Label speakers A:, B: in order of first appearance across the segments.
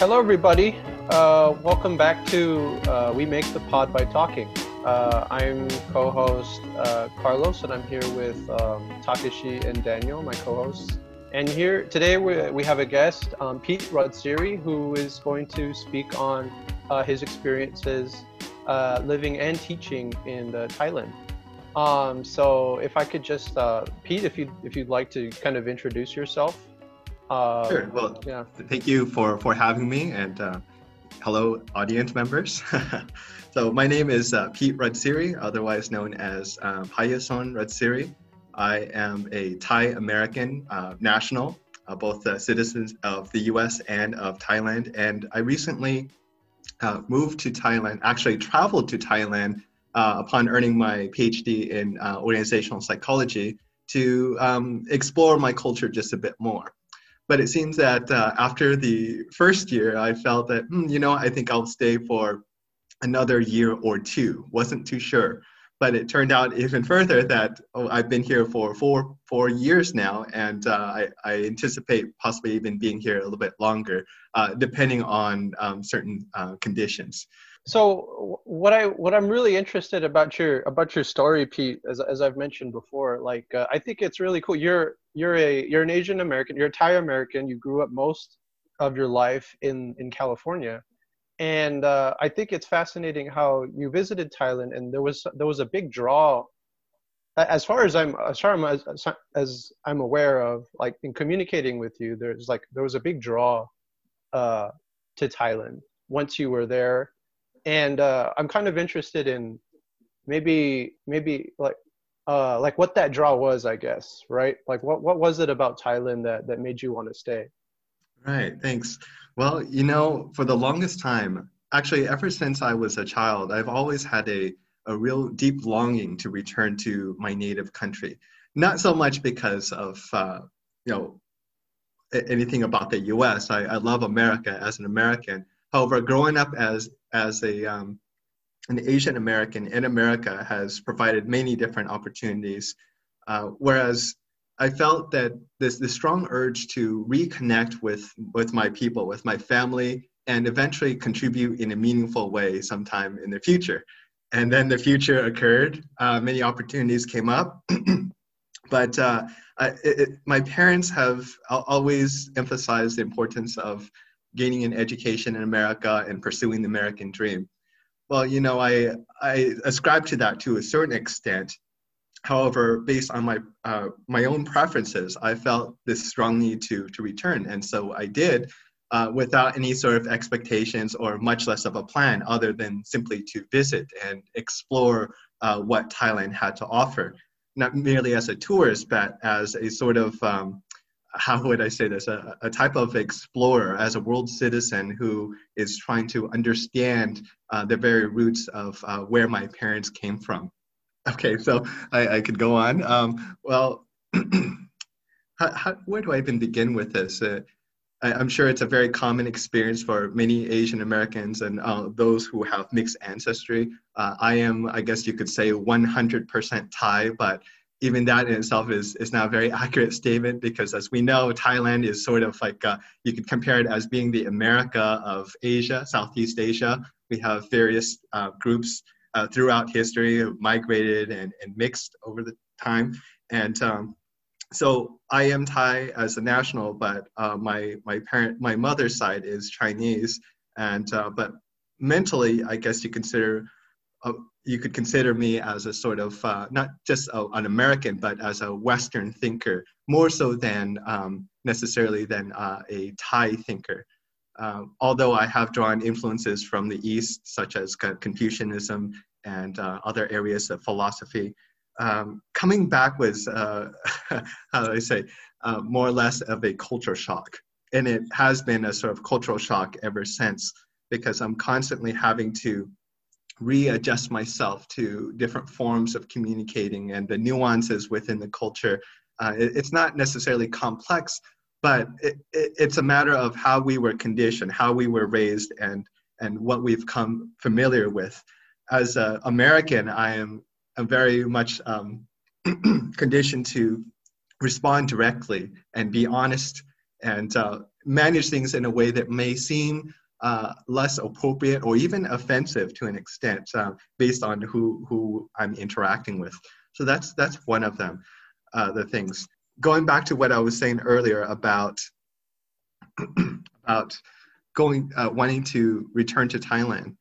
A: Uh, hello, everybody. Uh, welcome back to uh, We Make the Pod by Talking. Uh, I'm co-host uh, Carlos, and I'm here with um, Takashi and Daniel, my co-hosts. And here today we, we have a guest, um, Pete Rodseeri, who is going to speak on uh, his experiences living and teaching in Thailand. Um, so if I could just, Pete, if you if you'd like to kind of introduce yourself.
B: Uh, sure. Well, yeah. Thank you for for having me, and uh, hello, audience members. so my name is uh, Pete Rodseeri, otherwise known as um, Payason Rodseeri. I am a Thai American uh, national, uh, both citizens of the U.S. and of Thailand, and I recently uh, moved to Thailand. Actually, traveled to Thailand upon earning my PhD in organizational psychology to um, explore my culture just a bit more. But it seems that uh, after the first year, I felt that, hmm, you know, I think I'll stay for another year or two. Wasn't too sure. But it turned out even further that oh, I've been here for four, four years now, and uh, I, I, anticipate possibly even being here a little bit longer, uh, depending on um, certain uh, conditions.
A: So what I what I'm really interested about your about your story, Pete, as as I've mentioned before, like uh, I think it's really cool. You're you're a you're an Asian American. You're a Thai American. You grew up most of your life in in California, and uh, I think it's fascinating how you visited Thailand, and there was there was a big draw. As far as I'm as far as, as I'm aware of, like in communicating with you, there's like there was a big draw uh, to Thailand once you were there, and uh, I'm kind of interested in maybe maybe like uh, like what that draw was, I guess, right? Like what, what was it about Thailand that, that made you want to stay?
B: Right, thanks. Well, you know, for the longest time, actually, ever since I was a child, I've always had a, a real deep longing to return to my native country. Not so much because of, uh, you know, anything about the US. I, I love America as an American. However, growing up as, as a, um, an Asian American in America has provided many different opportunities. Uh, whereas I felt that this, this strong urge to reconnect with, with my people, with my family, and eventually contribute in a meaningful way sometime in the future. And then the future occurred, uh, many opportunities came up. but uh, I, it, my parents have always emphasized the importance of gaining an education in America and pursuing the American dream. Well, you know, I I ascribe to that to a certain extent. However, based on my uh, my own preferences, I felt this strong need to to return, and so I did, uh, without any sort of expectations or much less of a plan, other than simply to visit and explore uh, what Thailand had to offer, not merely as a tourist, but as a sort of um, how would I say this? A, a, type of explorer as a world citizen who is trying to understand uh, the very roots of uh, where my parents came from. Okay, so I, I could go on. Um, well, how, how, where do I even begin with this? Uh, I, am sure it's a very common experience for many Asian Americans and uh, those who have mixed ancestry. Uh, I am, I guess you could say, 100% Thai, but even that in itself is, is not a very accurate statement because as we know, Thailand is sort of like, uh, you could compare it as being the America of Asia, Southeast Asia. We have various uh, groups uh, throughout history migrated and, and mixed over the time. And um, so I am Thai as a national, but uh, my, my parent, my mother's side is Chinese. And, uh, but mentally, I guess you consider uh, you could consider me as a sort of uh, not just a, an American, but as a Western thinker, more so than um, necessarily than uh, a Thai thinker. Um, although I have drawn influences from the East, such as Confucianism and uh, other areas of philosophy, um, coming back was, uh, how do I say, uh, more or less of a culture shock. And it has been a sort of cultural shock ever since, because I'm constantly having to readjust myself to different forms of communicating and the nuances within the culture. Uh, it, it's not necessarily complex, but it, it, it's a matter of how we were conditioned, how we were raised, and and what we've come familiar with. As an American, I am I'm very much um, conditioned to respond directly and be honest and uh, manage things in a way that may seem uh, less appropriate or even offensive to an extent uh, based on who, who I'm interacting with. So that's, that's one of them, uh, the things. Going back to what I was saying earlier about, about going, uh, wanting to return to Thailand.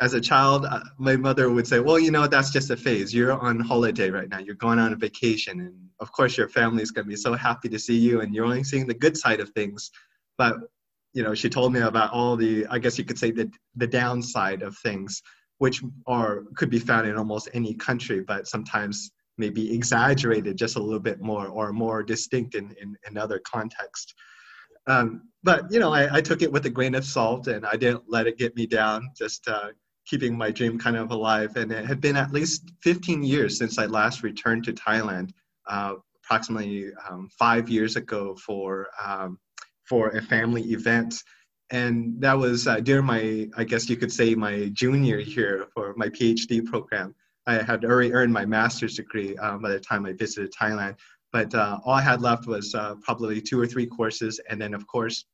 B: As a child, uh, my mother would say, well, you know, that's just a phase. You're on holiday right now. You're going on a vacation. And of course, your family is going to be so happy to see you and you're only seeing the good side of things. But you know, she told me about all the, I guess you could say the, the downside of things, which are, could be found in almost any country, but sometimes maybe exaggerated just a little bit more or more distinct in, in, in other contexts. Um, but, you know, I, I took it with a grain of salt and I didn't let it get me down, just uh, keeping my dream kind of alive. And it had been at least 15 years since I last returned to Thailand, uh, approximately um, five years ago for um, for a family event. And that was uh, during my, I guess you could say, my junior year for my PhD program. I had already earned my master's degree um, by the time I visited Thailand. But uh, all I had left was uh, probably two or three courses, and then, of course,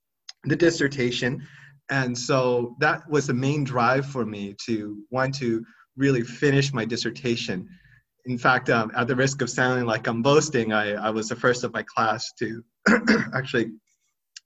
B: the dissertation. And so that was the main drive for me to want to really finish my dissertation. In fact, um, at the risk of sounding like I'm boasting, I, I was the first of my class to actually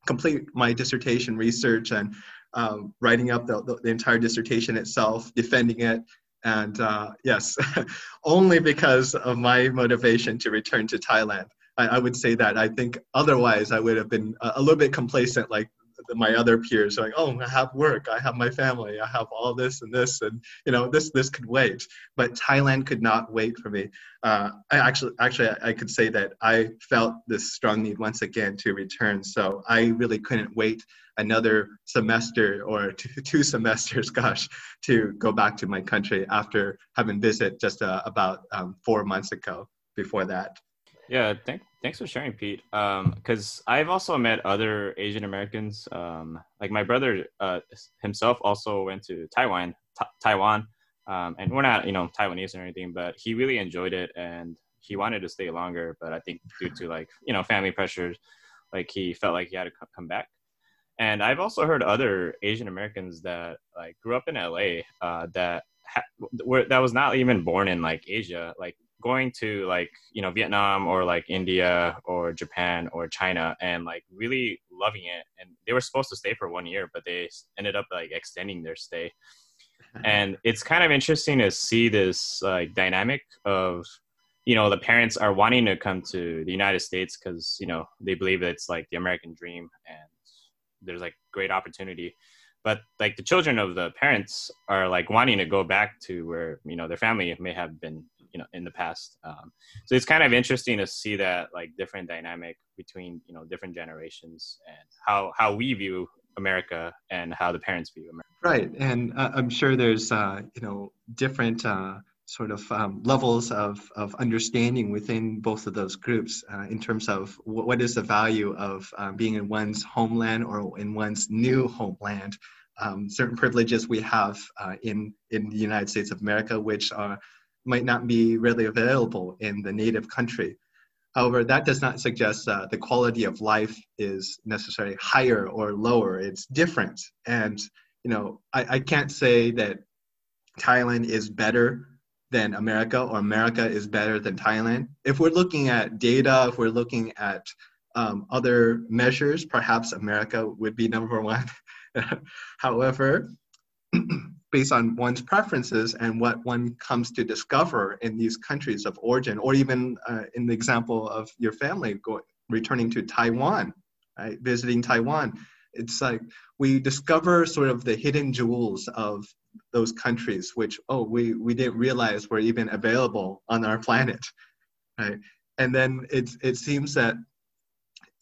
B: complete my dissertation research and um, writing up the, the, entire dissertation itself, defending it. And uh, yes, only because of my motivation to return to Thailand. I, I, would say that. I think otherwise I would have been a, a little bit complacent, like my other peers are like oh i have work i have my family i have all this and this and you know this this could wait. But thailand could not wait for me. Uh, i actually actually i could say that i felt this strong need once again to return so i really couldn't wait another semester or two, two semesters gosh to go back to my country after having visit just uh, about um, four months ago before that.
C: Yeah, thank, thanks for sharing, Pete. Because um, I've also met other Asian Americans. Um, like my brother uh, himself also went to Taiwan, Taiwan, um, and we're not, you know, Taiwanese or anything, but he really enjoyed it and he wanted to stay longer. But I think due to like, you know, family pressures, like he felt like he had to come back. And I've also heard other Asian Americans that like grew up in LA uh, that ha- were that was not even born in like Asia, like going to like you know Vietnam or like India or Japan or China and like really loving it. And they were supposed to stay for one year but they ended up like extending their stay. And it's kind of interesting to see this like dynamic of you know the parents are wanting to come to the United States because you know they believe it's like the American dream and there's like great opportunity. But like the children of the parents are like wanting to go back to where you know their family may have been you know in the past. Um, so it's kind of interesting to see that like different dynamic between you know different generations and how how we view america and how the parents view america.
B: Right. And uh, i'm sure there's uh, you know different uh, sort of um, levels of, of understanding within both of those groups uh, in terms of w- what is the value of um, being in one's homeland or in one's new homeland. Um, certain privileges we have uh, in, in the United States of America, which are might not be readily available in the native country. However, that does not suggest uh, the quality of life is necessarily higher or lower. It's different. And, you know, I, I can't say that Thailand is better than America or America is better than Thailand. If we're looking at data, if we're looking at um, other measures, perhaps America would be number one. However, based on one's preferences and what one comes to discover in these countries of origin, or even uh, in the example of your family going, returning to Taiwan, right, visiting Taiwan. It's like we discover sort of the hidden jewels of those countries, which oh we we didn't realize were even available on our planet, right? And then it it seems that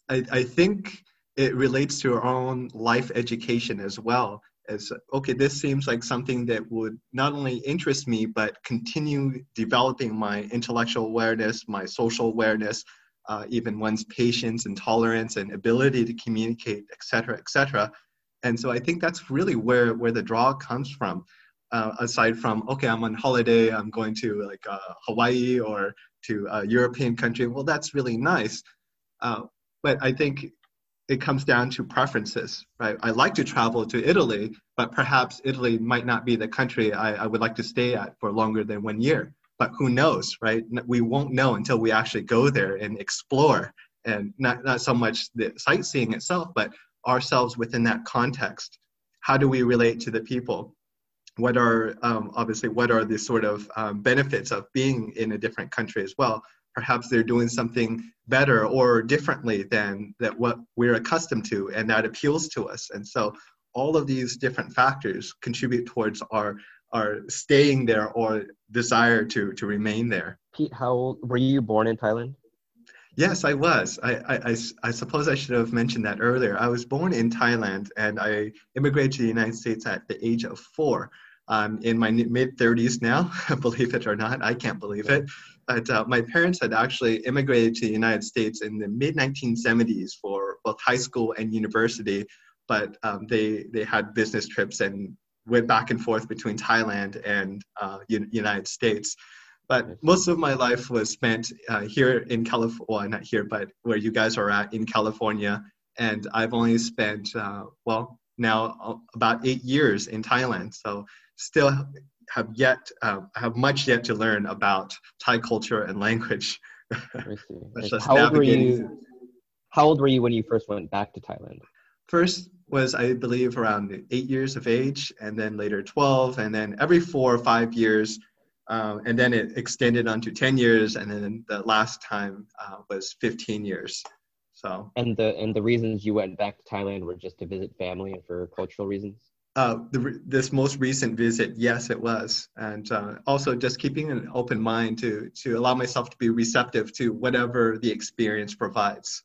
B: I, I think it relates to our own life education as well as okay this seems like something that would not only interest me but continue developing my intellectual awareness my social awareness uh, even one's patience and tolerance and ability to communicate et cetera et cetera. And so i think that's really where where the draw comes from uh, aside from okay i'm on holiday i'm going to like uh, hawaii or to a european country. Well that's really nice. Uh, but i think it comes down to preferences, right? I like to travel to Italy, but perhaps Italy might not be the country I, I would like to stay at for longer than one year. But who knows, right? We won't know until we actually go there and explore, and not not so much the sightseeing itself, but ourselves within that context. How do we relate to the people? What are um, obviously what are the sort of um, benefits of being in a different country as well? Perhaps they're doing something better or differently than that what we're accustomed to and that appeals to us. And so all of these different factors contribute towards our our staying there or desire to to remain there.
D: Pete how old were you born in thailand?
B: Yes i was. I, I, I, I suppose i should have mentioned that earlier. I was born in thailand and i immigrated to the united states at the age of four. I'm in my mid 30s now, believe it or not. I can't believe it. But uh, my parents had actually immigrated to the United States in the mid 1970s for both high school and university. But um, they they had business trips and went back and forth between Thailand and uh, U- United States. But most of my life was spent uh, here in California, well, not here, but where you guys are at in California. And I've only spent, uh, well, now uh, about eight years in Thailand. So still have yet uh, have much yet to learn about Thai culture and language.
D: how old were you? How old were you when you first went back to Thailand?
B: First was I believe around eight years of age, and then later twelve, and then every four or five years, um, and then it extended onto ten years, and then the last time uh, was fifteen years. So.
D: And the and the reasons you went back to Thailand were just to visit family and for cultural reasons.
B: Uh, the, this most recent visit, yes, it was, and uh, also just keeping an open mind to to allow myself to be receptive to whatever the experience provides.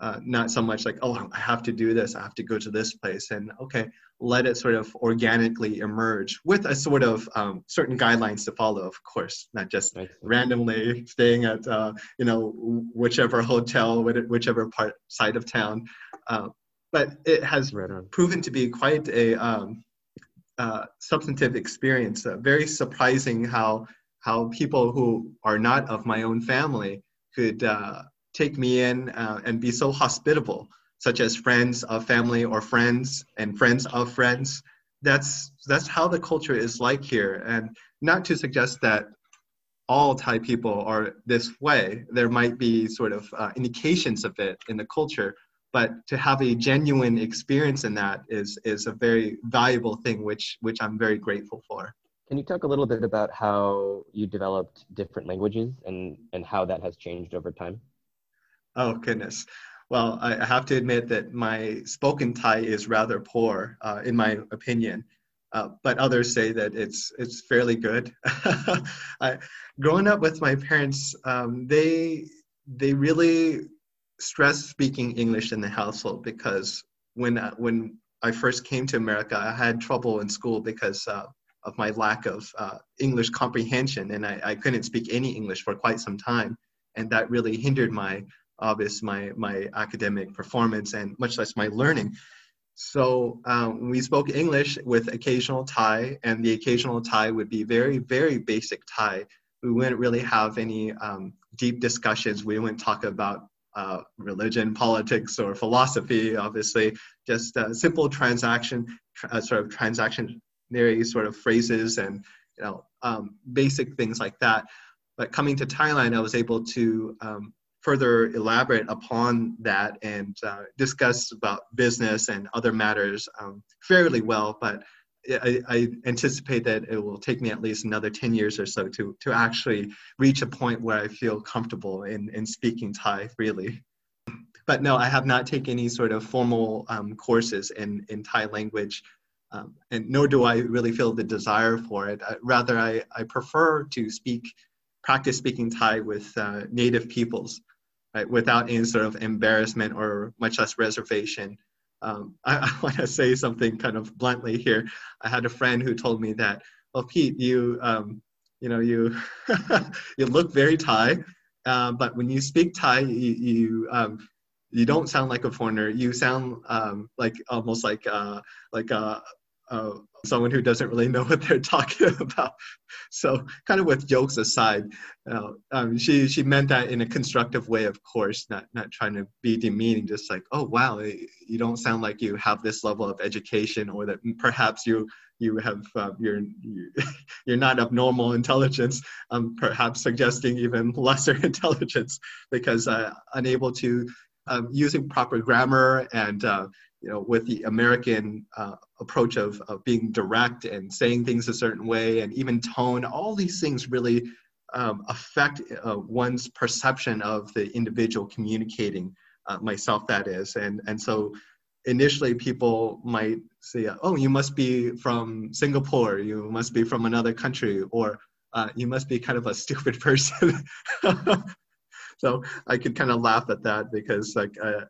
B: Uh, not so much like, oh, I have to do this, I have to go to this place, and okay, let it sort of organically emerge with a sort of um, certain guidelines to follow, of course, not just randomly staying at uh, you know whichever hotel, whichever part side of town. But it has right proven to be quite a um, uh, substantive experience. Uh, very surprising how how people who are not of my own family could uh, take me in uh, and be so hospitable, such as friends of family or friends and friends of friends. That's that's how the culture is like here, and not to suggest that all Thai people are this way. There might be sort of uh, indications of it in the culture, but to have a genuine experience in that is is a very valuable thing which which i'm very grateful for.
D: Can you talk a little bit about how you developed different languages and and how that has changed over time?
B: Oh goodness. Well i have to admit that my spoken thai is rather poor uh, in my opinion uh, but others say that it's it's fairly good. I, growing up with my parents, um, they they really stress speaking English in the household because when uh, when I first came to America, I had trouble in school because uh, of my lack of uh, English comprehension, and I, I couldn't speak any English for quite some time, and that really hindered my obvious my my academic performance and much less my learning. So um, we spoke English with occasional Thai, and the occasional Thai would be very very basic Thai. We wouldn't really have any um, deep discussions. We wouldn't talk about uh, religion, politics, or philosophy. Obviously, just uh, simple transaction, uh, sort of transactionary sort of phrases and you know um, basic things like that. But coming to Thailand, I was able to um, further elaborate upon that and uh, discuss about business and other matters um, fairly well. But I, I, anticipate that it will take me at least another 10 years or so to, to actually reach a point where I feel comfortable in, in speaking Thai freely. But no, I have not taken any sort of formal um, courses in, in Thai language, um, and nor do I really feel the desire for it. Uh, rather, I, I prefer to speak, practice speaking Thai with uh, native peoples, right, without any sort of embarrassment or much less reservation um, I, I want to say something kind of bluntly here. I had a friend who told me that, well, Pete, you, um, you know, you, you look very Thai, uh, but when you speak Thai, you, you, um, you don't sound like a foreigner. You sound um, like almost like uh, like a, uh, someone who doesn't really know what they're talking about. So, kind of with jokes aside, uh, um, she she meant that in a constructive way, of course, not not trying to be demeaning. Just like, oh wow, eh, you don't sound like you have this level of education, or that perhaps you you have uh, you're you're not of normal intelligence. Um, perhaps suggesting even lesser intelligence because uh, unable to um, using proper grammar and uh, you know, with the American uh, approach of, of being direct and saying things a certain way and even tone, all these things really um, affect uh, one's perception of the individual communicating, uh, myself that is. And, and so initially people might say, oh, you must be from Singapore, you must be from another country, or uh, you must be kind of a stupid person. so I could kind of laugh at that because like uh,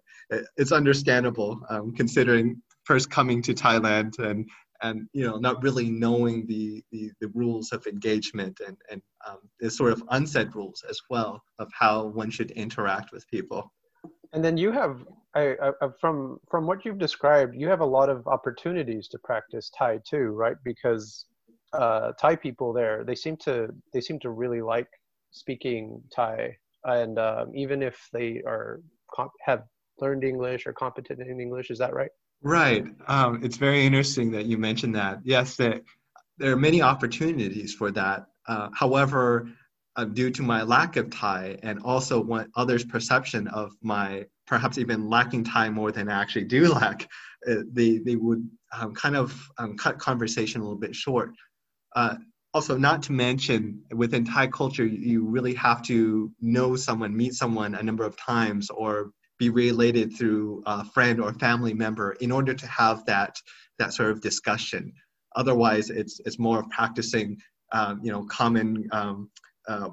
B: it's understandable um, considering first coming to Thailand and and you know not really knowing the the, the rules of engagement and and um, the sort of unsaid rules as well of how one should interact with people.
A: And then you have, I, I, from from what you've described, you have a lot of opportunities to practice Thai too, right? Because uh, Thai people there, they seem to they seem to really like speaking Thai, and um, even if they are have learned English or competent in English. Is that right?
B: Right. Um, it's very interesting that you mentioned that. Yes, there, there are many opportunities for that. Uh, however, uh, due to my lack of Thai and also what others' perception of my perhaps even lacking Thai more than I actually do lack, uh, they, they would um, kind of um, cut conversation a little bit short. Uh, also, not to mention within Thai culture, you really have to know someone, meet someone a number of times, or be related through a friend or family member in order to have that that sort of discussion. Otherwise, it's it's more of practicing um, you know common um, uh,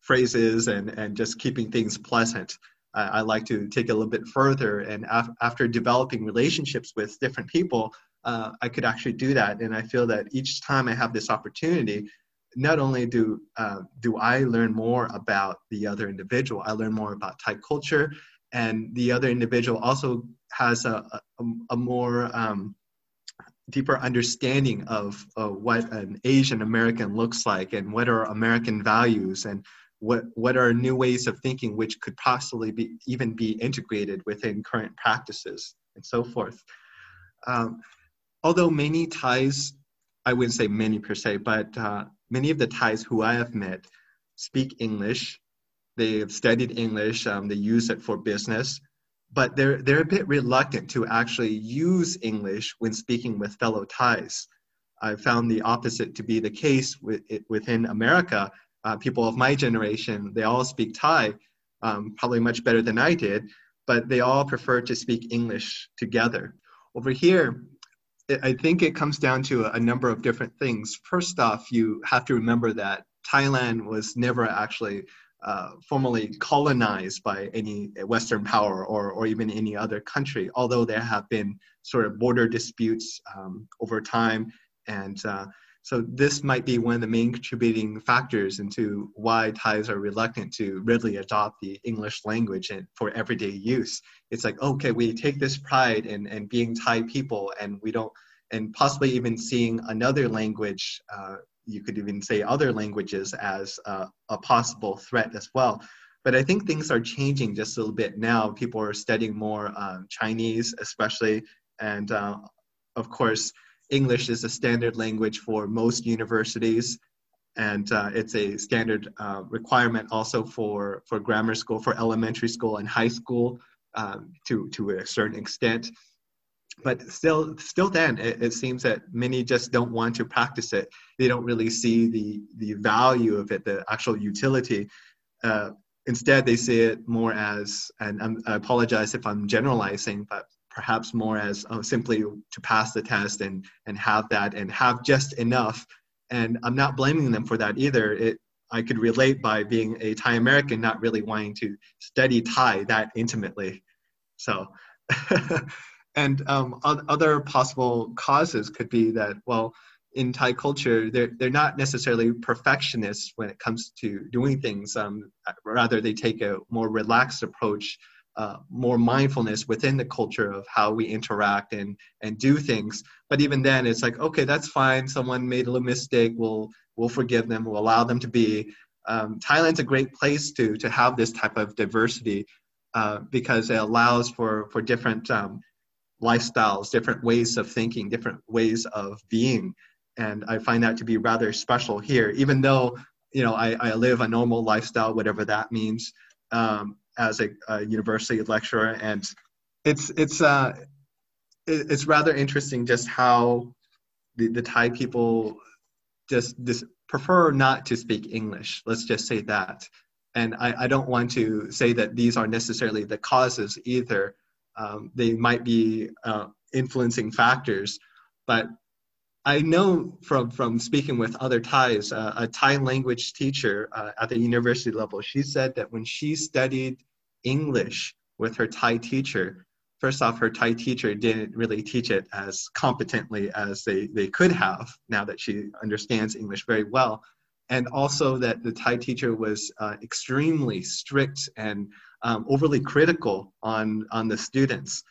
B: phrases and and just keeping things pleasant. I, like to take it a little bit further, and af- after developing relationships with different people, uh, I could actually do that. And I feel that each time I have this opportunity, not only do uh, do I learn more about the other individual, I learn more about Thai culture and the other individual also has a, a, a more um, deeper understanding of what an Asian American looks like and what are American values and what what are new ways of thinking which could possibly be even be integrated within current practices and so forth. Um, although many Thais, I wouldn't say many per se, but uh, many of the Thais who I have met speak English They've studied English. Um, they use it for business, but they're they're a bit reluctant to actually use English when speaking with fellow Thais. I found the opposite to be the case with, within America. Uh, people of my generation, they all speak Thai, um, probably much better than I did, but they all prefer to speak English together. Over here, I think it comes down to a number of different things. First off, you have to remember that Thailand was never actually uh, formally colonized by any Western power or, or even any other country, although there have been sort of border disputes um, over time. And uh, so this might be one of the main contributing factors into why Thais are reluctant to readily adopt the English language and for everyday use. It's like, okay, we take this pride in, in being Thai people and we don't, and possibly even seeing another language uh, you could even say other languages as a, a possible threat as well. But I think things are changing just a little bit now. People are studying more um, Chinese, especially, and uh, of course, English is a standard language for most universities, and uh, it's a standard uh, requirement also for for grammar school, for elementary school and high school um, to to a certain extent but still still then it, it, seems that many just don't want to practice it. They don't really see the the value of it the actual utility. Uh, instead they see it more as and I'm, i apologize if i'm generalizing but perhaps more as oh, simply to pass the test and and have that and have just enough. And i'm not blaming them for that either. It i could relate by being a thai american not really wanting to study thai that intimately. So And um, other possible causes could be that, well, in Thai culture, they're, they're not necessarily perfectionists when it comes to doing things. Um, rather, they take a more relaxed approach uh, more mindfulness within the culture of how we interact and and do things. But even then, it's like okay, that's fine. Someone made a little mistake. We'll we'll forgive them. We'll allow them to be. Um, Thailand's a great place to to have this type of diversity uh, because it allows for for different um, lifestyles, different ways of thinking, different ways of being, and I find that to be rather special here. Even though you know I, I live a normal lifestyle, whatever that means. Um, as a, a university lecturer, and it's it's uh, it, it's rather interesting just how the, the Thai people just just prefer not to speak English. Let's just say that. And I, I don't want to say that these are necessarily the causes either. Um, they might be uh, influencing factors, but I know from, from speaking with other Thais, uh, a Thai language teacher uh, at the university level, she said that when she studied English with her Thai teacher, first off, her Thai teacher didn't really teach it as competently as they, they could have now that she understands English very well. And also that the Thai teacher was uh, extremely strict and um, overly critical on, on the students.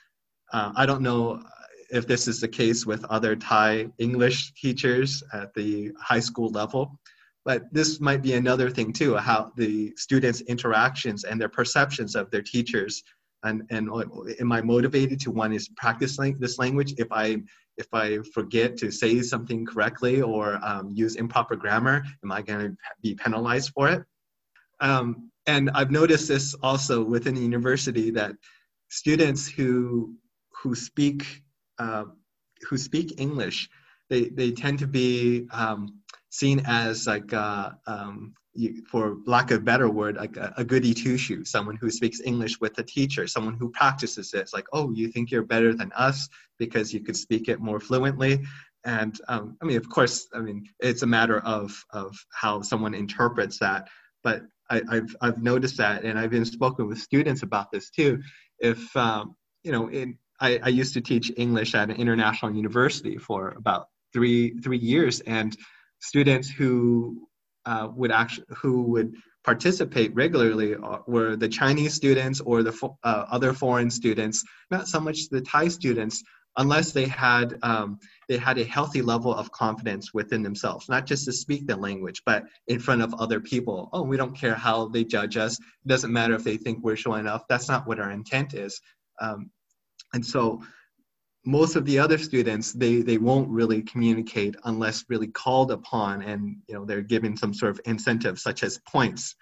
B: Uh, I don't know if this is the case with other Thai English teachers at the high school level, but this might be another thing too, how the students' interactions and their perceptions of their teachers. And, and am I motivated to want to practice this language if I if I forget to say something correctly or um, use improper grammar? Am I going to be penalized for it? Um, and I've noticed this also within the university that students who who speak uh, who speak English, they, they tend to be um, seen as like uh, um, you, for lack of a better word, like a, a goody two shoes, someone who speaks English with a teacher, someone who practices it. It's like, oh, you think you're better than us because you could speak it more fluently. And um, I mean, of course, I mean, it's a matter of, of how someone interprets that. But I, have I've noticed that, and I've been spoken with students about this too. If, um, you know, I, I used to teach English at an international university for about three, three years. And students who uh, would actually who would participate regularly were the Chinese students or the fo- uh, other foreign students, not so much the Thai students, unless they had um, they had a healthy level of confidence within themselves, not just to speak the language, but in front of other people. Oh, we don't care how they judge us. It doesn't matter if they think we're showing off. That's not what our intent is. Um, and so most of the other students they they won't really communicate unless really called upon and you know they're given some sort of incentive such as points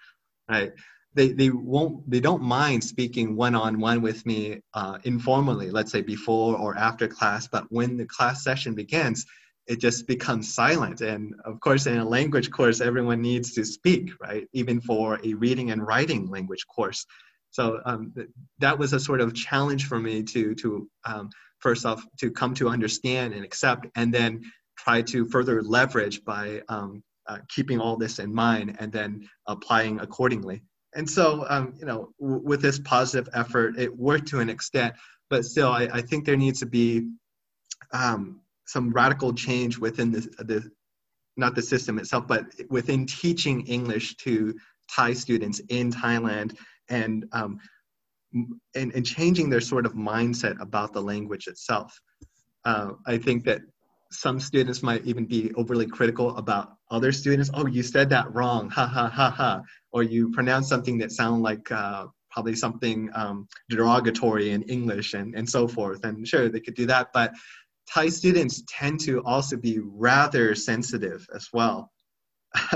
B: right? They they won't they don't mind speaking one-on-one with me uh, informally let's say before or after class but when the class session begins it just becomes silent. And of course in a language course everyone needs to speak right? Even for a reading and writing language course. So um, that was a sort of challenge for me to to um, first off to come to understand and accept and then try to further leverage by um, uh, keeping all this in mind and then applying accordingly. And so um, you know w- with this positive effort it worked to an extent but still i, I think there needs to be um, some radical change within the, the not the system itself but within teaching english to thai students in thailand. And um, and, and changing their sort of mindset about the language itself. Uh, I think that some students might even be overly critical about other students. Oh, you said that wrong, ha ha ha ha, or you pronounced something that sounded like uh, probably something um, derogatory in English and, and so forth. And sure, they could do that, but Thai students tend to also be rather sensitive as well.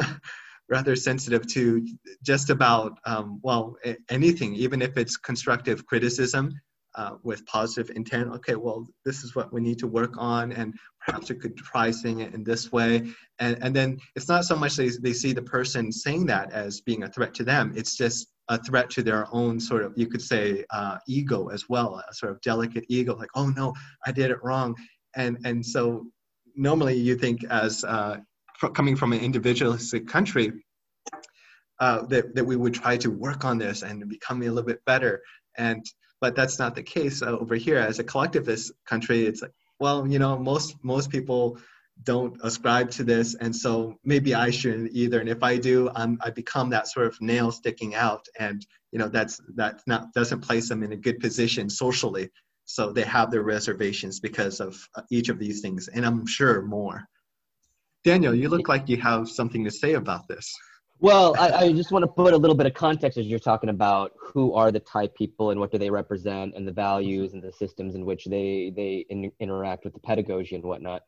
B: rather sensitive to just about um, well anything even if it's constructive criticism uh, with positive intent. Okay well this is what we need to work on and perhaps we could try saying it in this way. And, and then it's not so much they, they see the person saying that as being a threat to them. It's just a threat to their own sort of you could say uh, ego as well a sort of delicate ego like oh no i did it wrong. And and so normally you think as uh, coming from an individualistic country, uh, that, that we would try to work on this and become a little bit better. And but that's not the case uh, over here. As a collectivist country, it's like, well, you know, most most people don't ascribe to this, and so maybe I shouldn't either. And if I do, I'm, I become that sort of nail sticking out, and you know that's that not doesn't place them in a good position socially. So they have their reservations because of uh, each of these things, and I'm sure more. Daniel, you look like you have something to say about this.
D: Well, I, I, just want to put a little bit of context as you're talking about who are the Thai people and what do they represent and the values and the systems in which they they in, interact with the pedagogy and whatnot.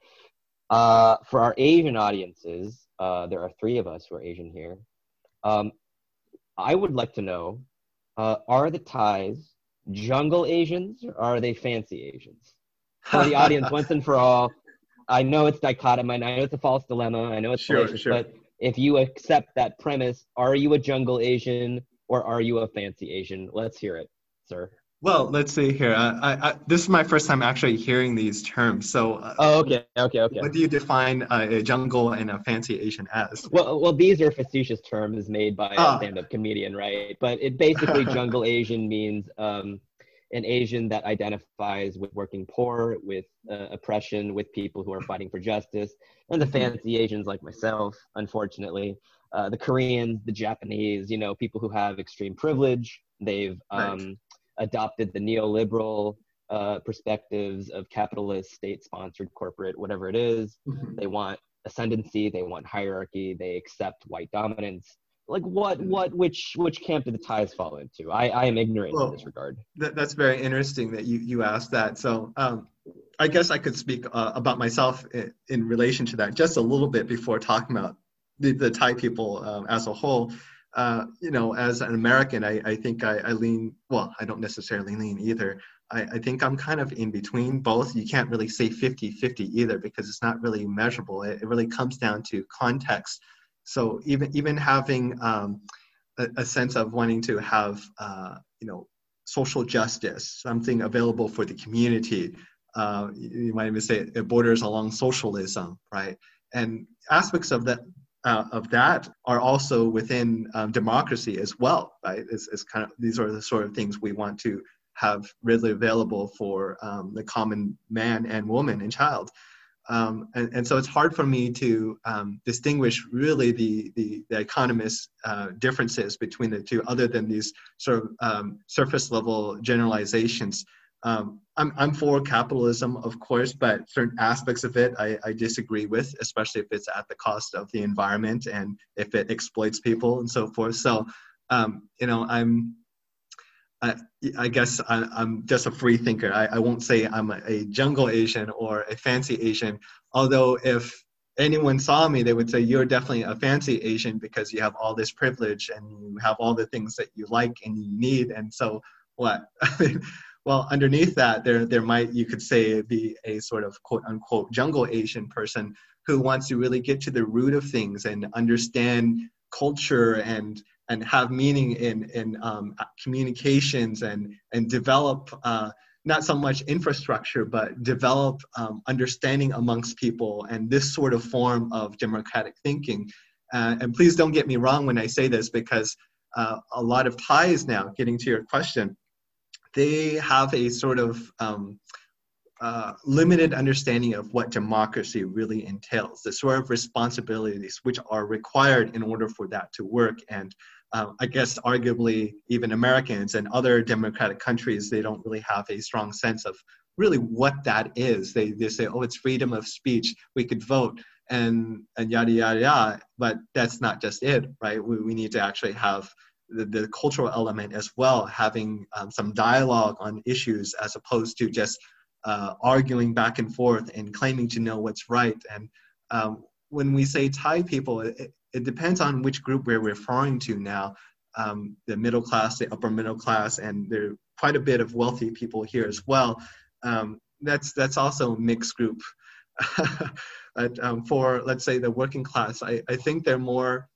D: Uh, for our Asian audiences, uh, there are three of us who are Asian here. Um, I would like to know: uh, Are the Thais jungle Asians or are they fancy Asians? For the audience, once and for all, I know it's dichotomous. I know it's a false dilemma. I know it's
B: sure,
D: fallacious,
B: sure.
D: but if you accept that premise, are you a jungle Asian or are you a fancy Asian? Let's hear it, sir.
B: Well, let's see here. Uh, I, I, this is my first time actually hearing these terms. So, uh,
D: oh, okay, okay, okay.
B: What do you define uh, a jungle and a fancy Asian as?
D: Well, well, these are facetious terms made by a ah. stand-up comedian, right? But it basically jungle Asian means um, an Asian that identifies with working poor, with uh, oppression, with people who are fighting for justice, and the fancy Asians like myself, unfortunately, uh, the Koreans, the Japanese, you know, people who have extreme privilege. They've um, right. adopted the neoliberal uh, perspectives of capitalist, state-sponsored, corporate, whatever it is. Mm-hmm. They want ascendancy. They want hierarchy. They accept white dominance like what what which which camp do the Thais fall into? I i am ignorant well, in this regard.
B: that, that's very interesting that you you asked that. So um i guess i could speak uh, about myself in, in, relation to that just a little bit before talking about the, the thai people um, as a whole. Uh, you know as an american i, I think I, I lean well i don't necessarily lean either. I, I think i'm kind of in between both. You can't really say 50 50 either because it's not really measurable. It, it really comes down to context so even even having um, a, a, sense of wanting to have uh, you know social justice, something available for the community. Uh, you might even say it borders along socialism, right? And aspects of that uh, of that are also within um, democracy as well, right? It's, it's kind of these are the sort of things we want to have readily available for um, the common man and woman and child. Um, and, and, so it's hard for me to um, distinguish really the, the, the economist uh, differences between the two other than these sort of um, surface level generalizations. Um, I'm, I'm for capitalism, of course, but certain aspects of it I, I disagree with, especially if it's at the cost of the environment and if it exploits people and so forth. So, um, you know, I'm I, I guess I, am just a free thinker. I, I won't say I'm a, a, jungle Asian or a fancy Asian. Although if anyone saw me, they would say you're definitely a fancy Asian because you have all this privilege and you have all the things that you like and you need. And so what? well, underneath that, there there might you could say be a sort of quote unquote jungle Asian person who wants to really get to the root of things and understand culture and and have meaning in in um, communications and and develop uh, not so much infrastructure but develop um, understanding amongst people and this sort of form of democratic thinking. Uh, and please don't get me wrong when i say this because uh, a lot of Thais now getting to your question they have a sort of um, uh, limited understanding of what democracy really entails, the sort of responsibilities which are required in order for that to work. And uh, I guess arguably even Americans and other democratic countries, they don't really have a strong sense of really what that is. They, they say, oh, it's freedom of speech, we could vote, and, and yada, yada, yada. But that's not just it, right? We, we need to actually have the, the cultural element as well, having um, some dialogue on issues as opposed to just uh, arguing back and forth and claiming to know what's right. And um, when we say Thai people, it, it, depends on which group we're referring to now. Um, the middle class, the upper middle class, and there are quite a bit of wealthy people here as well. Um, that's that's also a mixed group. but um, for let's say the working class, I, I think they're more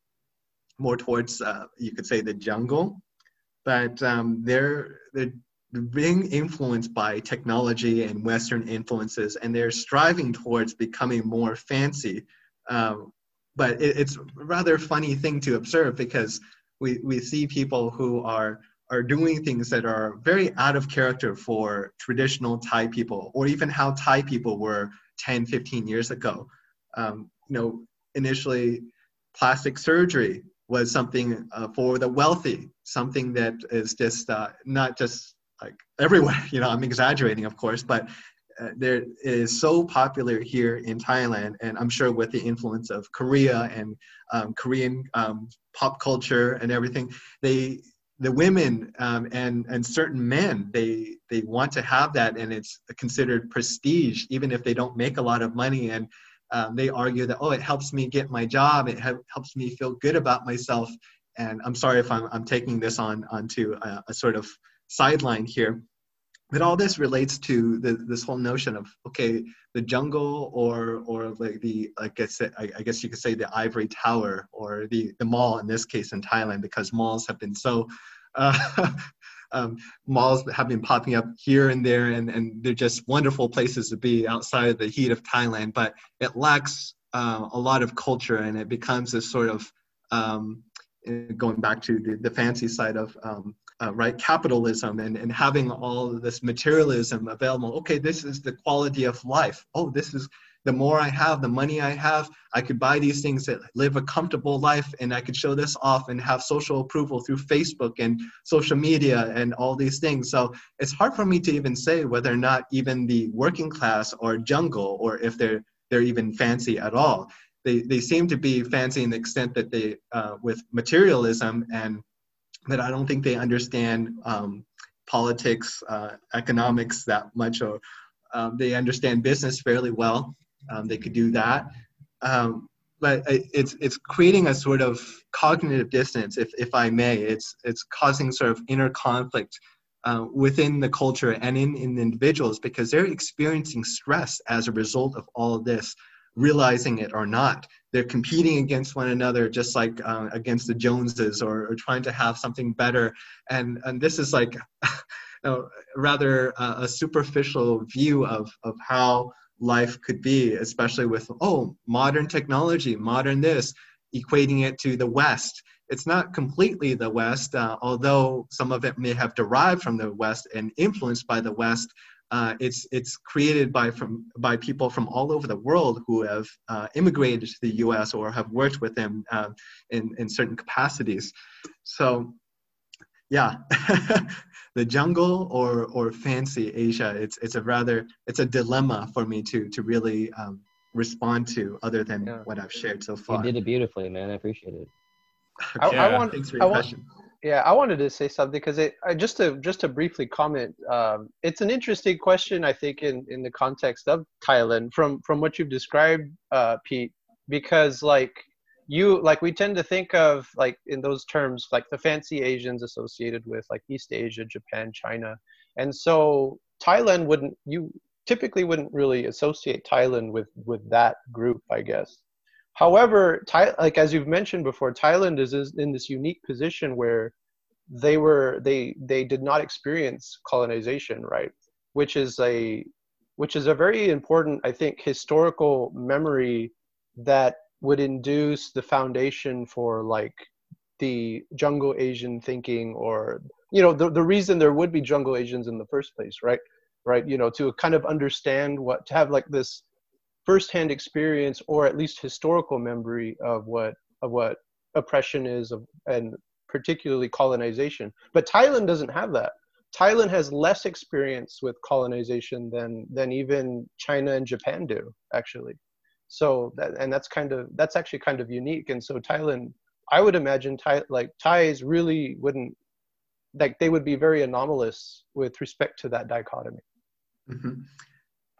B: more towards uh, you could say the jungle, but um, they're they're being influenced by technology and Western influences, and they're striving towards becoming more fancy. Um, but it, it's rather funny thing to observe because we, we see people who are are doing things that are very out of character for traditional Thai people, or even how Thai people were 10, 15 years ago. um, you know, initially plastic surgery was something uh, for the wealthy, something that is just uh, not just like everywhere. You know, I'm exaggerating, of course, but uh, there is so popular here in Thailand, and I'm sure with the influence of Korea and um, Korean um, pop culture and everything, they the women um, and and certain men they they want to have that, and it's considered prestige, even if they don't make a lot of money. And um, they argue that oh, it helps me get my job, it ha- helps me feel good about myself. And I'm sorry if I'm I'm taking this on onto a, a sort of sideline here but all this relates to the, this whole notion of okay the jungle or or like the like I guess I, I guess you could say the ivory tower or the the mall in this case in Thailand because malls have been so uh, um, malls have been popping up here and there and, and they're just wonderful places to be outside of the heat of Thailand but it lacks uh, a lot of culture and it becomes this sort of um, going back to the, the fancy side of um, uh, right capitalism and, and having all this materialism available. Okay this is the quality of life. Oh this is the more i have the money i have i could buy these things that live a comfortable life and i could show this off and have social approval through facebook and social media and all these things. So it's hard for me to even say whether or not even the working class or jungle or if they're they're even fancy at all. They, they seem to be fancy in the extent that they uh, with materialism and that I don't think they understand um, politics, uh, economics that much, or um, they understand business fairly well. Um, they could do that. Um, but it's it's creating a sort of cognitive distance, if, if I may. It's it's causing sort of inner conflict uh, within the culture and in, in individuals because they're experiencing stress as a result of all of this realizing it or not. They're competing against one another, just like uh, against the Joneses, or, or, trying to have something better. And and this is like you know, rather uh, a superficial view of of how life could be, especially with oh modern technology, modern this, equating it to the West. It's not completely the West, uh, although some of it may have derived from the West and influenced by the West uh, it's it's created by from by people from all over the world who have uh, immigrated to the U.S. or have worked with them uh, in in certain capacities. So, yeah, the jungle or or fancy Asia. It's it's a rather it's a dilemma for me to to really um, respond to other than yeah. what I've shared so far.
D: You did it beautifully, man. I appreciate it.
A: Okay. I, I want, Thanks for your I question. Want, yeah, I wanted to say something because it I, just to just to briefly comment. Um, it's an interesting question, I think, in in the context of Thailand, from from what you've described, uh, Pete, because like you like we tend to think of like in those terms like the fancy Asians associated with like East Asia, Japan, China, and so Thailand wouldn't you typically wouldn't really associate Thailand with with that group, I guess. However, Thai, like as you've mentioned before, Thailand is, is in this unique position where they were they they did not experience colonization, right? Which is a which is a very important, I think, historical memory that would induce the foundation for like the jungle Asian thinking or you know the, the reason there would be jungle Asians in the first place, right? Right, you know, to kind of understand what to have like this firsthand experience or at least historical memory of what of what oppression is of, and particularly colonization. But Thailand doesn't have that. Thailand has less experience with colonization than than even China and Japan do actually. So that and that's kind of that's actually kind of unique. And so Thailand, I would imagine Thai like Thais really wouldn't like they would be very anomalous with respect to that dichotomy.
B: Mm-hmm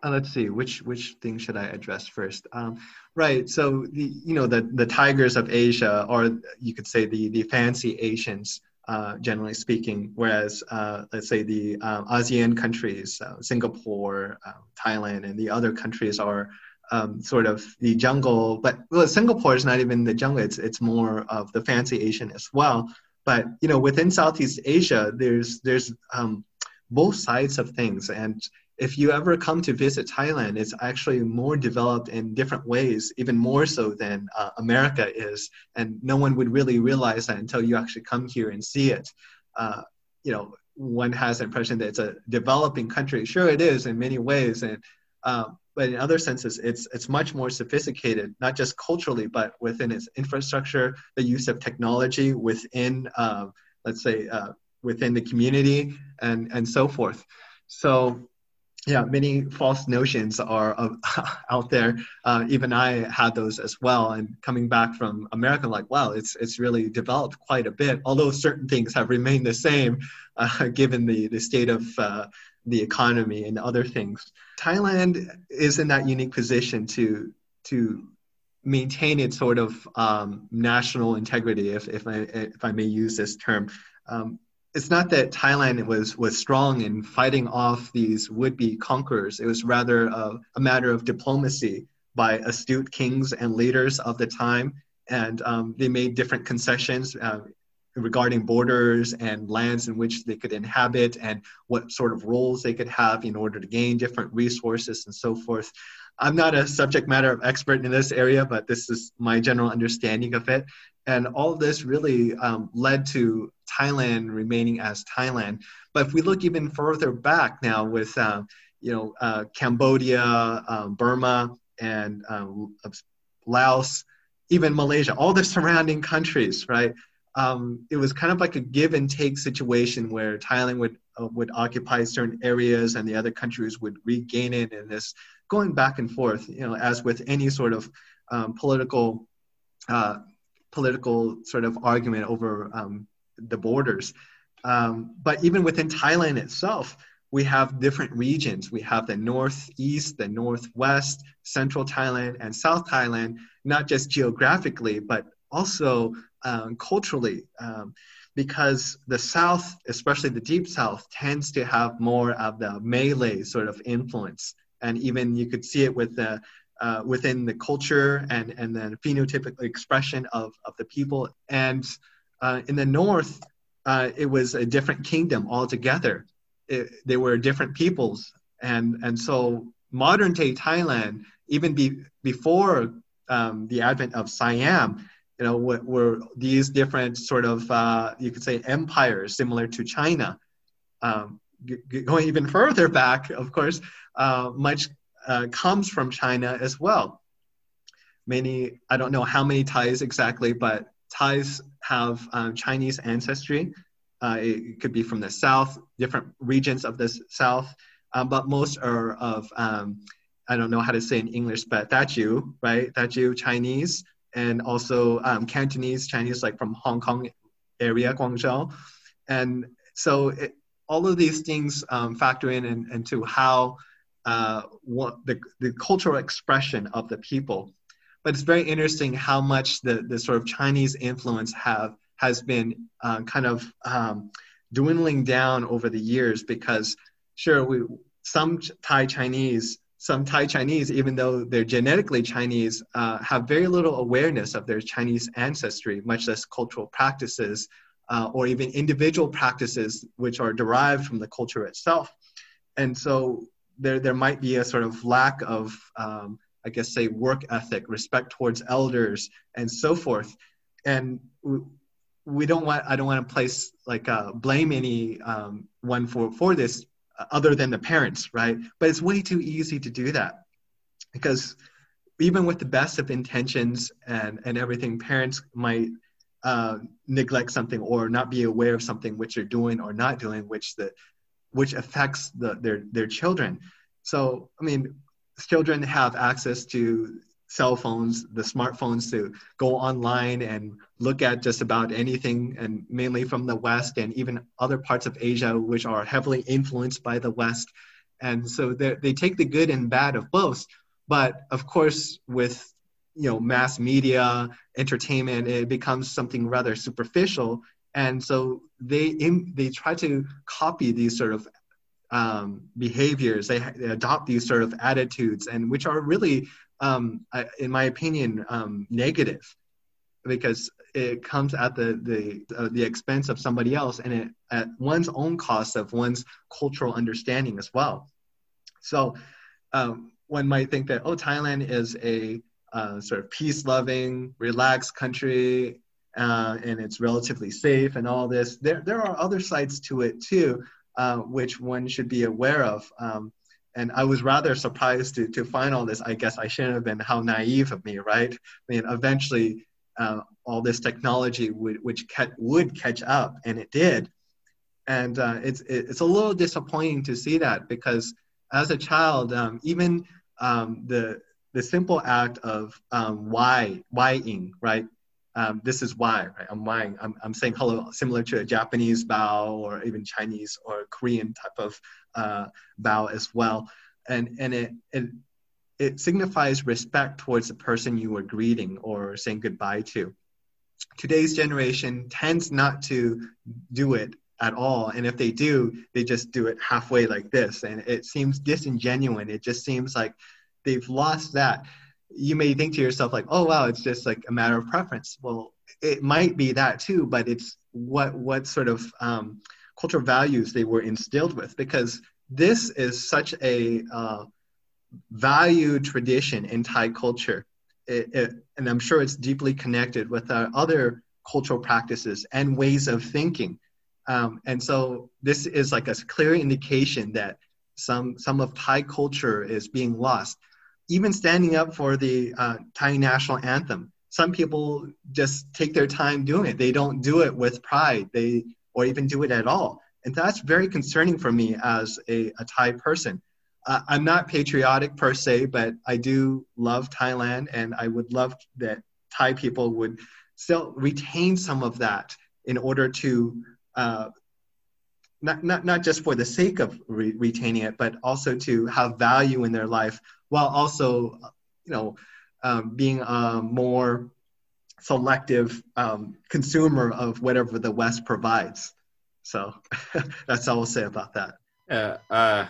B: uh, let's see which which thing should i address first? Um, right so the you know the the tigers of asia or you could say the the fancy asians uh, generally speaking whereas uh, let's say the uh, asean countries uh, singapore uh, thailand and the other countries are um, sort of the jungle but well singapore is not even the jungle it's it's more of the fancy asian as well. But you know within southeast asia there's there's um, both sides of things and if you ever come to visit Thailand, it's actually more developed in different ways, even more so than uh, America is. And no one would really realize that until you actually come here and see it. Uh, you know, one has the impression that it's a developing country. Sure, it is in many ways. And uh, but in other senses, it's it's much more sophisticated, not just culturally, but within its infrastructure, the use of technology within, uh, let's say, uh, within the community, and and so forth. So yeah, many false notions are uh, out there. Uh, even I had those as well. And coming back from America, like, wow, it's it's really developed quite a bit. Although certain things have remained the same, uh, given the the state of uh, the economy and other things. Thailand is in that unique position to to maintain its sort of um, national integrity, if if I if I may use this term. Um, it's not that Thailand was was strong in fighting off these would-be conquerors. It was rather a, a matter of diplomacy by astute kings and leaders of the time, and um, they made different concessions uh, regarding borders and lands in which they could inhabit and what sort of roles they could have in order to gain different resources and so forth. I'm not a subject matter expert in this area, but this is my general understanding of it. And all this really um, led to Thailand remaining as Thailand. But if we look even further back now with, uh, you know, uh, Cambodia, um, Burma, and um, Laos, even Malaysia, all the surrounding countries, right? It was kind of like a give and take situation where Thailand would uh, would occupy certain areas and the other countries would regain it, in this going back and forth. You know, as with any sort of um, political uh, political sort of argument over um, the borders. Um, but even within Thailand itself, we have different regions. We have the northeast, the northwest, central Thailand, and South Thailand, not just geographically, but also um, culturally. Um, because the South, especially the Deep South, tends to have more of the Malay sort of influence. And even you could see it with the uh, within the culture and, and the phenotypic expression of, of the people. And uh, in the north, uh, it was a different kingdom altogether. It, they were different peoples, and and so modern day Thailand, even be, before um, the advent of Siam, you know, were, were these different sort of uh, you could say empires similar to China. Um, g- going even further back, of course, uh, much uh, comes from China as well. Many, I don't know how many Thais exactly, but Thais have um, Chinese ancestry. Uh, it could be from the south, different regions of the south, um, but most are of, um, I don't know how to say in English, but Daju, right? Daju Chinese, and also um, Cantonese Chinese, like from Hong Kong area, Guangzhou. And so it, all of these things um, factor in, in into how uh, what the, the cultural expression of the people. But it's very interesting how much the, the sort of Chinese influence have has been uh, kind of um, dwindling down over the years because sure we some Thai Chinese some Thai Chinese even though they're genetically Chinese uh, have very little awareness of their Chinese ancestry much less cultural practices uh, or even individual practices which are derived from the culture itself. And so there there might be a sort of lack of um, I guess, say work ethic, respect towards elders, and so forth. And we, we don't want, I don't want to place like uh, blame any um, one for, for this uh, other than the parents, right? But it's way too easy to do that because even with the best of intentions and, and everything, parents might uh, neglect something or not be aware of something which they're doing or not doing, which the which affects the, their their children. So I mean, children have access to cell phones, the smartphones to go online and look at just about anything, and mainly from the West and even other parts of Asia, which are heavily influenced by the West. And so they take the good and bad of both. But of course, with you know mass media, entertainment, it becomes something rather superficial. And so they they try to copy these sort of um, behaviors, they, they, adopt these sort of attitudes, and which are really, um, in my opinion, um, negative, because it comes at the the uh, the expense of somebody else, and it, at one's own cost of one's cultural understanding as well. So, um, one might think that oh, Thailand is a uh, sort of peace-loving, relaxed country, uh, and it's relatively safe and all this. There there are other sides to it too uh, which one should be aware of. Um, and I was rather surprised to, to find all this. I guess I shouldn't have been how naive of me, right? I mean, eventually, uh, all this technology would, which kept, would catch up, and it did. And uh, it's, it's a little disappointing to see that because as a child, um, even um, the, the simple act of um, wai, waiing, right? Um, this is wai, right? I'm waiing. I'm, I'm saying hello, similar to a Japanese bow or even Chinese or Korean type of uh, bow as well. And, and it, it, it signifies respect towards the person you are greeting or saying goodbye to. Today's generation tends not to do it at all. And if they do, they just do it halfway like this. And it seems disingenuous. It just seems like they've lost that. You may think to yourself, like, oh, wow, it's just like a matter of preference. Well, it might be that too, but it's what, what sort of um, cultural values they were instilled with. Because this is such a uh, valued tradition in Thai culture. It, it, and I'm sure it's deeply connected with our other cultural practices and ways of thinking um, and so this is like a clear indication that some some of Thai culture is being lost. Even standing up for the uh, Thai national anthem, some people just take their time doing it. They don't do it with pride. They or even do it at all, and that's very concerning for me as a, a Thai person. Uh, I'm not patriotic per se, but I do love Thailand, and I would love that Thai people would still retain some of that in order to uh, not, not, not just for the sake of re- retaining it, but also to have value in their life while also, you know, um, being a more selective um, consumer of whatever the West provides. So that's all I'll say about that.
C: Yeah, uh,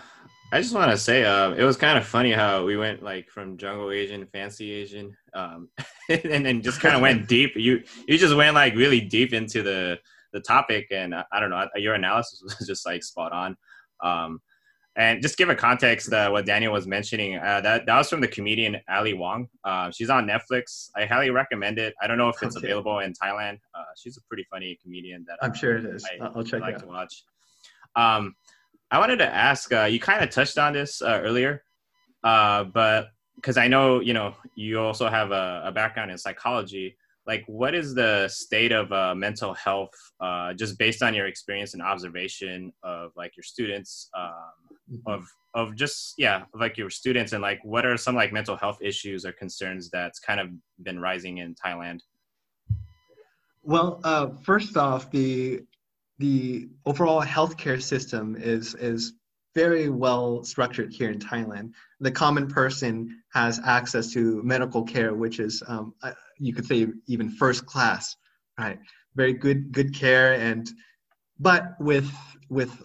C: I just want to say uh, it was kind of funny how we went like from jungle Asian, fancy Asian, um, and then just kind of went deep. You you just went like really deep into the the topic, and uh, I don't know, your analysis was just like spot on. Um, and just give a context, uh, what Daniel was mentioning, uh, that that was from the comedian Ali Wong. Uh, she's on Netflix. I highly recommend it. I don't know if it's okay. available in Thailand. Uh, she's a pretty funny comedian that
B: I'm sure it is. I, will check like
C: to watch. Um, I wanted to ask. Uh, you kind of touched on this uh, earlier, but because I know you know you also have a, a background in psychology like what is the state of uh, mental health uh, just based on your experience and observation of like your students um, of of just yeah like your students and like what are some like mental health issues or concerns that's kind of been rising in thailand
B: well uh, first off the the overall healthcare system is is very well structured here in Thailand. The common person has access to medical care, which is um, uh, you could say even first class, right? Very good good care and but with with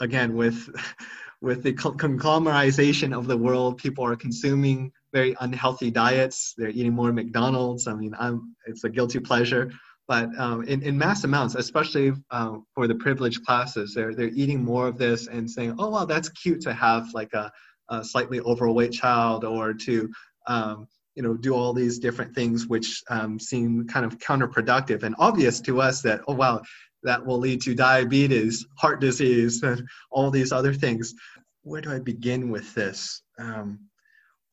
B: again with with the conglomerization of the world, people are consuming very unhealthy diets. They're eating more McDonald's. I mean, I'm it's a guilty pleasure but um, in, in mass amounts, especially um, for the privileged classes, they're, they're eating more of this and saying, oh, well, that's cute to have like a, a slightly overweight child or to, um, you know, do all these different things which um, seem kind of counterproductive and obvious to us that, oh, wow, that will lead to diabetes, heart disease, and all these other things. Where do I begin with this? Um,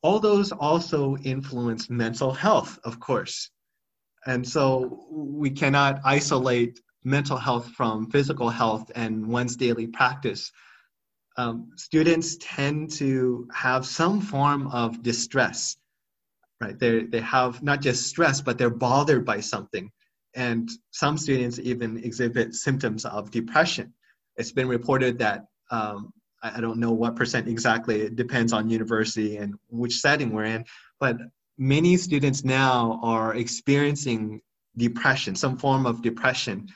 B: all those also influence mental health, of course. And so we cannot isolate mental health from physical health and one's daily practice. Um, students tend to have some form of distress, right? They they have not just stress, but they're bothered by something. And some students even exhibit symptoms of depression. It's been reported that um, I don't know what percent exactly, it depends on university and which setting we're in, but many students now are experiencing depression, some form of depression.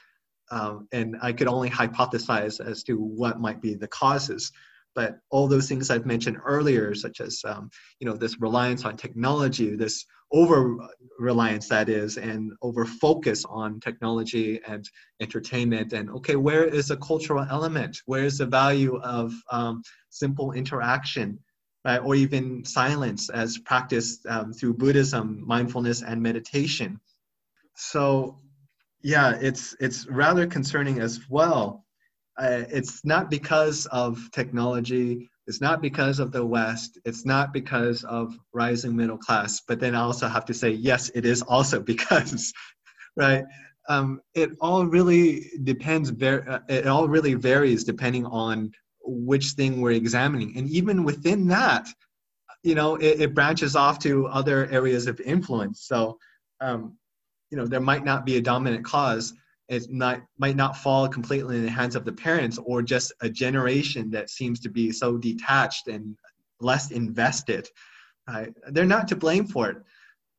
B: Um, and I could only hypothesize as to what might be the causes. But all those things I've mentioned earlier, such as um, you know this reliance on technology, this over reliance that is, and over focus on technology and entertainment, and okay, where is the cultural element? Where is the value of um, simple interaction? right? or even silence as practiced um, through Buddhism, mindfulness, and meditation. So, yeah, it's it's rather concerning as well. Uh, it's not because of technology, It's not because of the West. It's not because of rising middle class. But then I also have to say, yes, it is also because, right? Um, it all really depends. Ver- uh, it all really varies depending on which thing we're examining, and even within that, you know, it, it branches off to other areas of influence. So, um, you know, there might not be a dominant cause, it not might not fall completely in the hands of the parents or just a generation that seems to be so detached and less invested. Right? they're not to blame for it.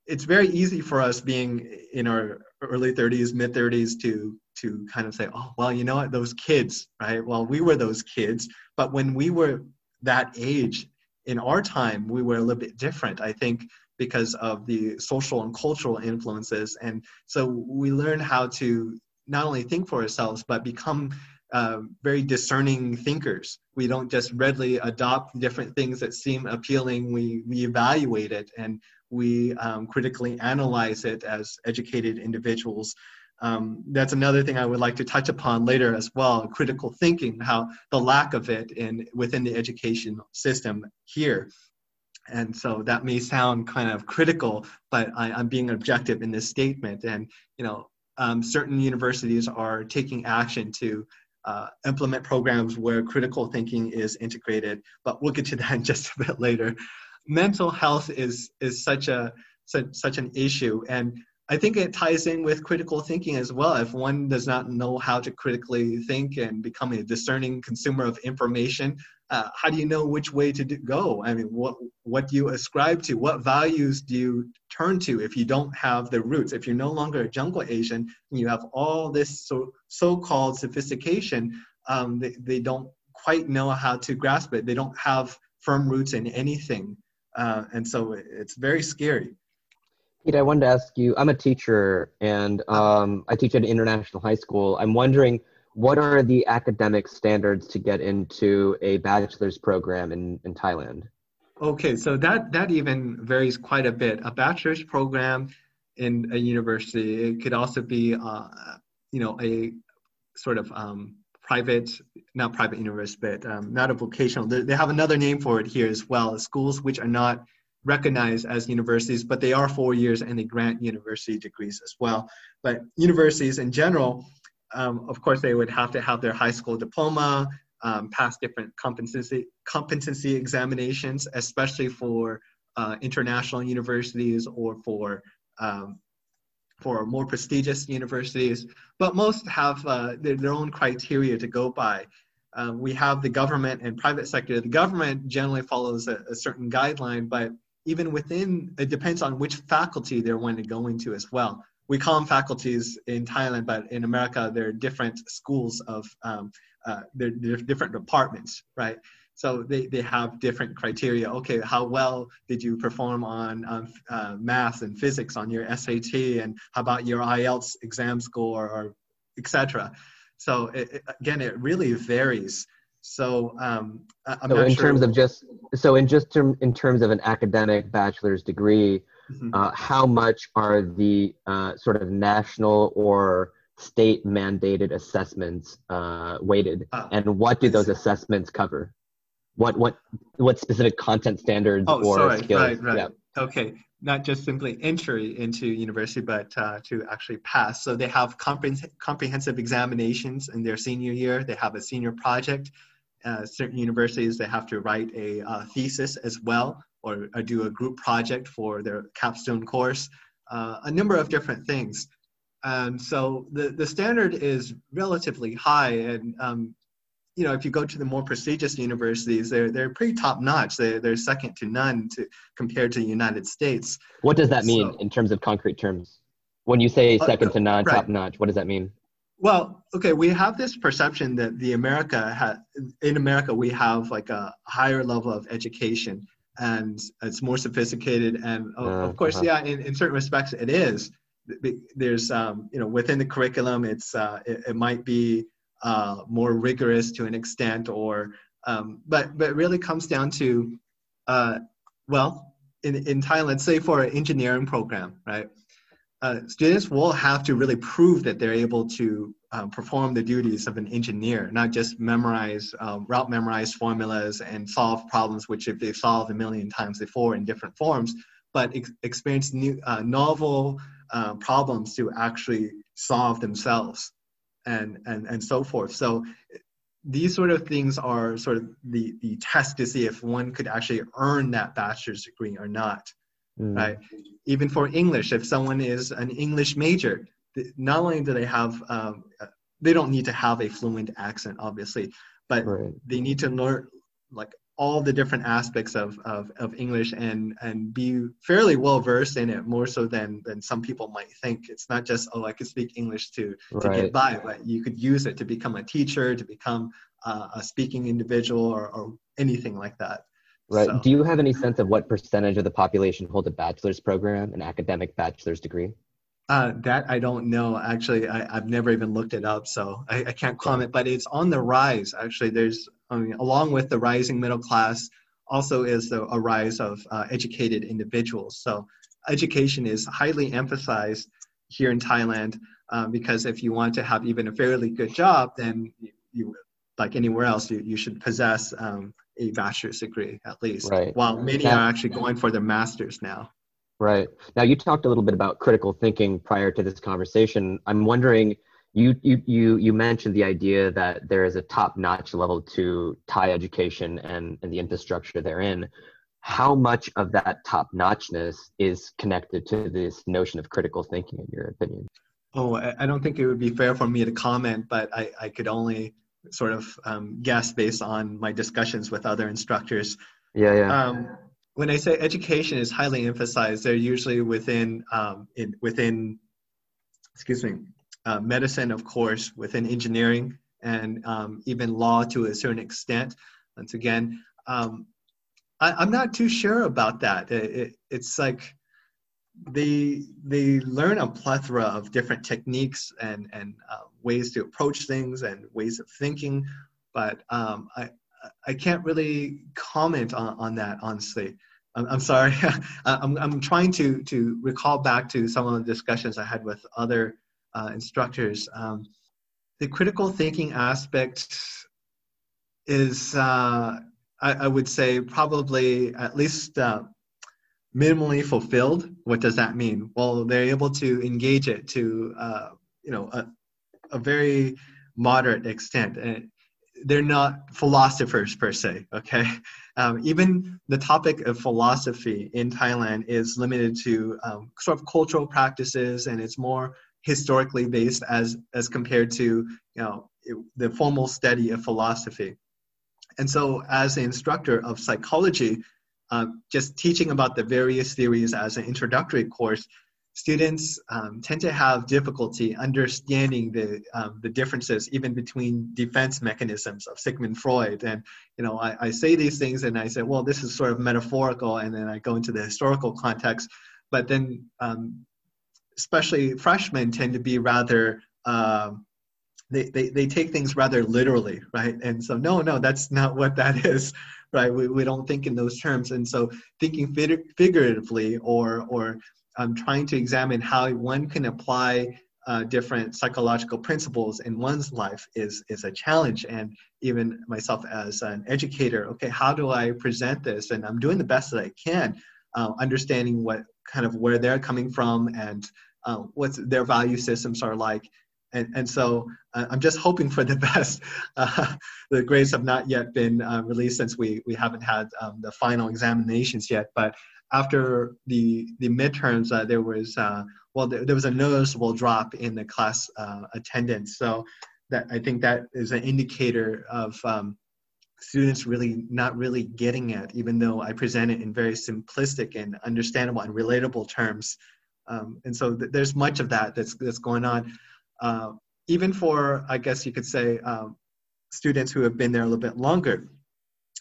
B: It's very easy for us being in our early 30s mid 30s to to kind of say oh well you know what? Those kids right? Well we were those kids. But when we were that age in our time we were a little bit different i think because of the social and cultural influences. And so we learn how to not only think for ourselves, but become uh, very discerning thinkers. We don't just readily adopt different things that seem appealing. We, we evaluate it and we um, critically analyze it as educated individuals. Um, that's another thing I would like to touch upon later as well, critical thinking, how the lack of it in within the education system here. And so that may sound kind of critical, but I, I'm being objective in this statement. And, you know, um, certain universities are taking action to uh, implement programs where critical thinking is integrated, but we'll get to that in just a bit later. Mental health is is such a such, such an issue, and I think it ties in with critical thinking as well. If one does not know how to critically think and become a discerning consumer of information, uh, how do you know which way to do, go? I mean, what what do you ascribe to? What values do you turn to if you don't have the roots? If you're no longer a jungle Asian and you have all this so so-called sophistication, um, they, they don't quite know how to grasp it. They don't have firm roots in anything, uh, and so it's very scary.
D: Pete, I wanted to ask you. I'm a teacher, and um, I teach at an international high school. I'm wondering what are the academic standards to get into a bachelor's program in, in Thailand?
B: Okay, so that, that even varies quite a bit. A bachelor's program in a university, it could also be, uh, you know, a sort of um, private, not private university, but um, not a vocational. They, they have another name for it here as well, schools which are not recognized as universities, but they are four years and they grant university degrees as well. But universities in general, um, of course, they would have to have their high school diploma, um, pass different competency, competency examinations, especially for uh, international universities or for um, for more prestigious universities. But most have uh, their, their, own criteria to go by. Um, we have the government and private sector. The government generally follows a, a certain guideline, but even within, it depends on which faculty they're wanting to go into as well we call them faculties in Thailand, but in America, they're different schools of, um, uh, they're, they're, different departments, right? So they, they have different criteria. Okay, how well did you perform on um, uh, math and physics on your SAT, and how about your IELTS exam score, or etc. So it, it, again, it really varies. So um,
D: so in
B: sure.
D: terms of just so in just term, in terms of an academic bachelor's degree, mm-hmm. uh, how much are the uh, sort of national or state mandated assessments uh, weighted, uh, and what do those assessments cover? What what what specific content standards
B: oh,
D: or
B: sorry.
D: skills?
B: Right, right. Yeah. Okay, not just simply entry into university, but uh, to actually pass. So they have comprehensive examinations in their senior year. They have a senior project. Uh, certain universities they have to write a uh, thesis as well or, or do a group project for their capstone course, uh, a number of different things. And so the, the standard is relatively high. And, um, you know, if you go to the more prestigious universities, they're, they're pretty top notch. They're, they're second to none to, compared to the United States.
D: What does that mean so, in terms of concrete terms? When you say uh, second to none, right. top notch, what does that mean?
B: Well, okay, we have this perception that the America ha- in America we have like a higher level of education and it's more sophisticated and uh, of course uh-huh. yeah in, in certain respects it is there's um, you know within the curriculum it's uh, it, it, might be uh, more rigorous to an extent or um, but but it really comes down to uh, well in, in thailand say for an engineering program right uh, students will have to really prove that they're able to um, perform the duties of an engineer, not just memorize, um, route memorize formulas and solve problems which if they've solved a million times before in different forms, but ex- experience new, uh, novel uh, problems to actually solve themselves and, and, and so forth. So these sort of things are sort of the, the test to see if one could actually earn that bachelor's degree or not, mm. right? Even for English, if someone is an English major, not only do they have um, uh, they don't need to have a fluent accent obviously but right. they need to learn like all the different aspects of, of, of english and and be fairly well versed in it more so than than some people might think it's not just oh i could speak english to to right. get by but you could use it to become a teacher to become uh, a speaking individual or, or anything like that
D: right so. do you have any sense of what percentage of the population hold a bachelor's program an academic bachelor's degree
B: uh, that I don't know. Actually, I, have never even looked it up, so I, I, can't comment. But it's on the rise. Actually, there's I mean, along with the rising middle class, also is the, a rise of uh, educated individuals. So education is highly emphasized here in Thailand um, because if you want to have even a fairly good job, then you, you like anywhere else, you, you should possess um, a bachelor's degree at least. Right. While many are actually going for their masters now.
D: Right. Now you talked a little bit about critical thinking prior to this conversation. I'm wondering you you you you mentioned the idea that there is a top-notch level to Thai education and, and the infrastructure therein. How much of that top-notchness is connected to this notion of critical thinking, in your opinion?
B: Oh, I don't think it would be fair for me to comment, but I, I could only sort of um, guess based on my discussions with other instructors.
D: Yeah, yeah. Um,
B: when I say education is highly emphasized, they're usually within um, in, within excuse me uh, medicine, of course, within engineering and um, even law to a certain extent. Once again, um, I, am not too sure about that. It, it, it's like they they learn a plethora of different techniques and and uh, ways to approach things and ways of thinking, but um, I I can't really comment on, on that honestly. I'm, I'm sorry. I'm, I'm trying to, to recall back to some of the discussions I had with other uh, instructors. Um, the critical thinking aspect is, uh, I, I, would say, probably at least uh, minimally fulfilled. What does that mean? Well, they're able to engage it to, uh, you know, a, a very moderate extent. And they're not philosophers per se okay um, even the topic of philosophy in thailand is limited to um, sort of cultural practices and it's more historically based as as compared to you know the formal study of philosophy and so as an instructor of psychology uh, just teaching about the various theories as an introductory course students um, tend to have difficulty understanding the um, the differences even between defense mechanisms of Sigmund Freud. And you know, I, I say these things and I say, well, this is sort of metaphorical, and then I go into the historical context. But then, um, especially freshmen tend to be rather uh, they, they, they take things rather literally, right? And so, no, no, that's not what that is, right? We, we don't think in those terms. And so, thinking figuratively or, or um, trying to examine how one can apply uh, different psychological principles in one's life is is a challenge and even myself as an educator okay how do i present this and i'm doing the best that i can uh, understanding what kind of where they're coming from and uh, what their value systems are like and, and so uh, i'm just hoping for the best uh, the grades have not yet been uh, released since we we haven't had um, the final examinations yet but after the the midterms, uh, there was uh, well, there, there, was a noticeable drop in the class attendance. So that I think that is an indicator of um, students really not really getting it, even though I present it in very simplistic and understandable and relatable terms. Um, and so th- there's much of that that's that's going on. Uh, even for I guess you could say um, students who have been there a little bit longer.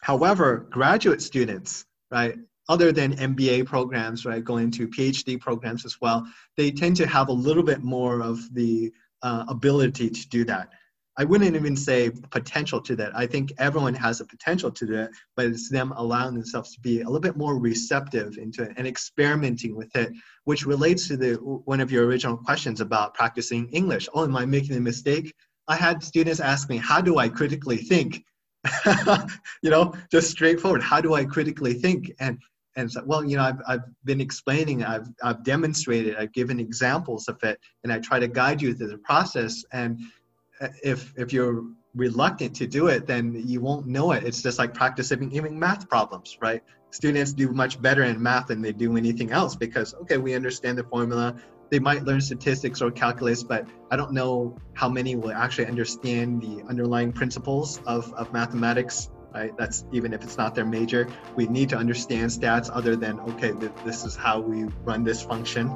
B: However, graduate students, right? other than MBA programs, right, going to PhD programs as well, they tend to have a little bit more of the uh, ability to do that. I wouldn't even say potential to that. I think everyone has a potential to that, but it's them allowing themselves to be a little bit more receptive into it and experimenting with it, which relates to the one of your original questions about practicing English. Oh, am I making a mistake? I had students ask me, how do I critically think? you know, just straightforward. How do I critically think? And and so, well, you know, I've, I've been explaining, I've, I've demonstrated, I've given examples of it, and I try to guide you through the process. And if if you're reluctant to do it, then you won't know it. It's just like practicing even math problems, right? Students do much better in math than they do anything else because okay, we understand the formula. They might learn statistics or calculus, but I don't know how many will actually understand the underlying principles of, of mathematics right? That's even if it's not their major. We need to understand stats other than, okay, th- this is how we run this function.